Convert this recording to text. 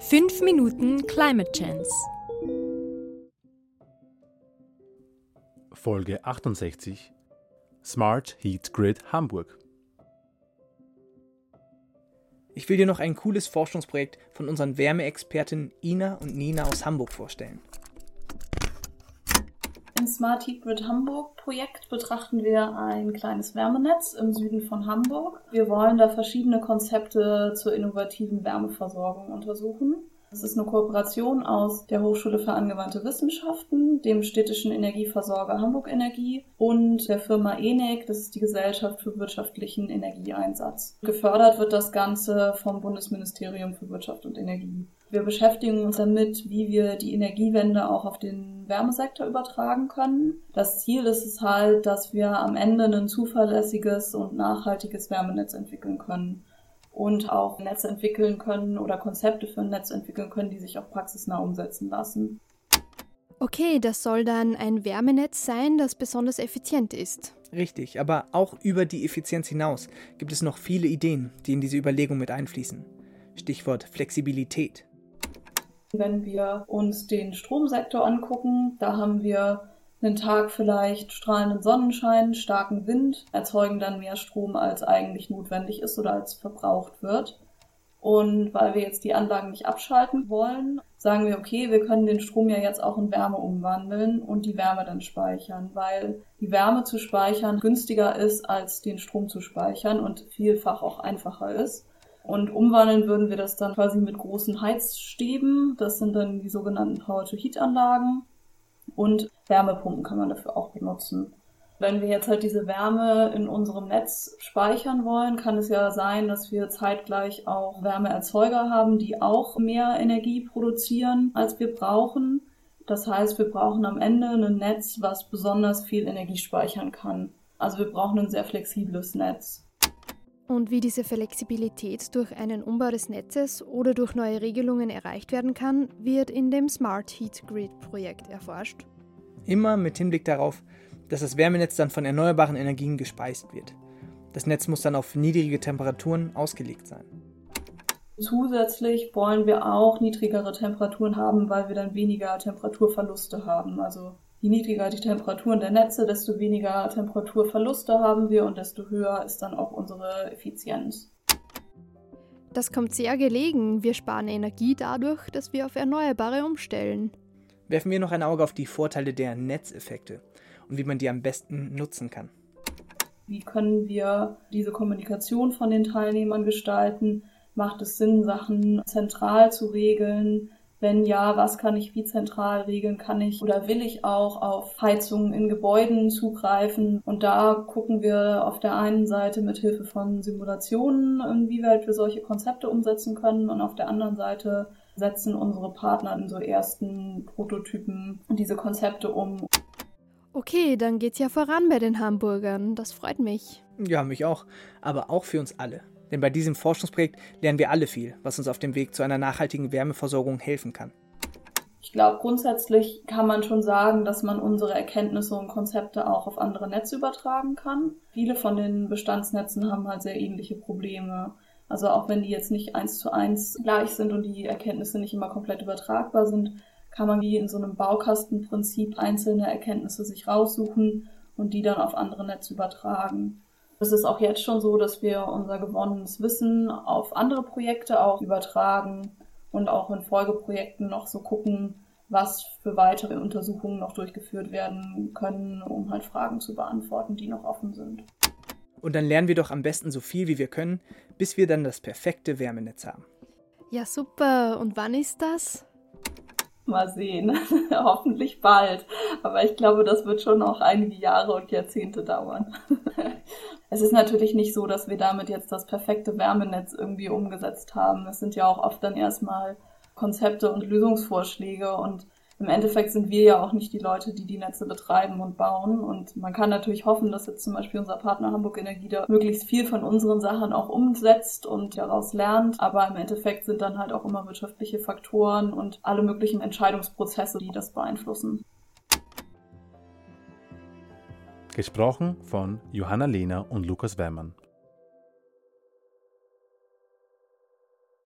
5 Minuten Climate Chance. Folge 68 Smart Heat Grid Hamburg. Ich will dir noch ein cooles Forschungsprojekt von unseren Wärmeexperten Ina und Nina aus Hamburg vorstellen. Smart Heat Grid Hamburg Projekt betrachten wir ein kleines Wärmenetz im Süden von Hamburg. Wir wollen da verschiedene Konzepte zur innovativen Wärmeversorgung untersuchen. Es ist eine Kooperation aus der Hochschule für angewandte Wissenschaften, dem städtischen Energieversorger Hamburg Energie und der Firma ENEC, das ist die Gesellschaft für wirtschaftlichen Energieeinsatz. Gefördert wird das Ganze vom Bundesministerium für Wirtschaft und Energie. Wir beschäftigen uns damit, wie wir die Energiewende auch auf den Wärmesektor übertragen können. Das Ziel ist es halt, dass wir am Ende ein zuverlässiges und nachhaltiges Wärmenetz entwickeln können und auch Netze entwickeln können oder Konzepte für ein Netz entwickeln können, die sich auch praxisnah umsetzen lassen. Okay, das soll dann ein Wärmenetz sein, das besonders effizient ist. Richtig, aber auch über die Effizienz hinaus gibt es noch viele Ideen, die in diese Überlegung mit einfließen. Stichwort Flexibilität. Wenn wir uns den Stromsektor angucken, da haben wir einen Tag vielleicht strahlenden Sonnenschein, starken Wind, erzeugen dann mehr Strom, als eigentlich notwendig ist oder als verbraucht wird. Und weil wir jetzt die Anlagen nicht abschalten wollen, sagen wir, okay, wir können den Strom ja jetzt auch in Wärme umwandeln und die Wärme dann speichern, weil die Wärme zu speichern günstiger ist, als den Strom zu speichern und vielfach auch einfacher ist. Und umwandeln würden wir das dann quasi mit großen Heizstäben. Das sind dann die sogenannten Power-to-Heat-Anlagen. Und Wärmepumpen kann man dafür auch benutzen. Wenn wir jetzt halt diese Wärme in unserem Netz speichern wollen, kann es ja sein, dass wir zeitgleich auch Wärmeerzeuger haben, die auch mehr Energie produzieren, als wir brauchen. Das heißt, wir brauchen am Ende ein Netz, was besonders viel Energie speichern kann. Also wir brauchen ein sehr flexibles Netz. Und wie diese Flexibilität durch einen Umbau des Netzes oder durch neue Regelungen erreicht werden kann, wird in dem Smart Heat Grid Projekt erforscht. Immer mit Hinblick darauf, dass das Wärmenetz dann von erneuerbaren Energien gespeist wird. Das Netz muss dann auf niedrige Temperaturen ausgelegt sein. Zusätzlich wollen wir auch niedrigere Temperaturen haben, weil wir dann weniger Temperaturverluste haben. Also je niedriger die Temperaturen der Netze, desto weniger Temperaturverluste haben wir und desto höher ist dann auch unsere Effizienz. Das kommt sehr gelegen. Wir sparen Energie dadurch, dass wir auf Erneuerbare umstellen. Werfen wir noch ein Auge auf die Vorteile der Netzeffekte und wie man die am besten nutzen kann. Wie können wir diese Kommunikation von den Teilnehmern gestalten? Macht es Sinn, Sachen zentral zu regeln? Wenn ja, was kann ich wie zentral regeln? Kann ich oder will ich auch auf Heizungen in Gebäuden zugreifen? Und da gucken wir auf der einen Seite mit Hilfe von Simulationen, inwieweit wir solche Konzepte umsetzen können und auf der anderen Seite setzen unsere Partner in so ersten Prototypen diese Konzepte um. Okay, dann geht's ja voran bei den Hamburgern. Das freut mich. Ja, mich auch. Aber auch für uns alle. Denn bei diesem Forschungsprojekt lernen wir alle viel, was uns auf dem Weg zu einer nachhaltigen Wärmeversorgung helfen kann. Ich glaube, grundsätzlich kann man schon sagen, dass man unsere Erkenntnisse und Konzepte auch auf andere Netze übertragen kann. Viele von den Bestandsnetzen haben halt sehr ähnliche Probleme. Also auch wenn die jetzt nicht eins zu eins gleich sind und die Erkenntnisse nicht immer komplett übertragbar sind, kann man wie in so einem Baukastenprinzip einzelne Erkenntnisse sich raussuchen und die dann auf andere Netze übertragen. Es ist auch jetzt schon so, dass wir unser gewonnenes Wissen auf andere Projekte auch übertragen und auch in Folgeprojekten noch so gucken, was für weitere Untersuchungen noch durchgeführt werden können, um halt Fragen zu beantworten, die noch offen sind. Und dann lernen wir doch am besten so viel wie wir können, bis wir dann das perfekte Wärmenetz haben. Ja, super. Und wann ist das? Mal sehen. Hoffentlich bald. Aber ich glaube, das wird schon noch einige Jahre und Jahrzehnte dauern. es ist natürlich nicht so, dass wir damit jetzt das perfekte Wärmenetz irgendwie umgesetzt haben. Es sind ja auch oft dann erstmal Konzepte und Lösungsvorschläge und im Endeffekt sind wir ja auch nicht die Leute, die die Netze betreiben und bauen. Und man kann natürlich hoffen, dass jetzt zum Beispiel unser Partner Hamburg Energie da möglichst viel von unseren Sachen auch umsetzt und daraus lernt. Aber im Endeffekt sind dann halt auch immer wirtschaftliche Faktoren und alle möglichen Entscheidungsprozesse, die das beeinflussen. Gesprochen von Johanna Lehner und Lukas Weimann.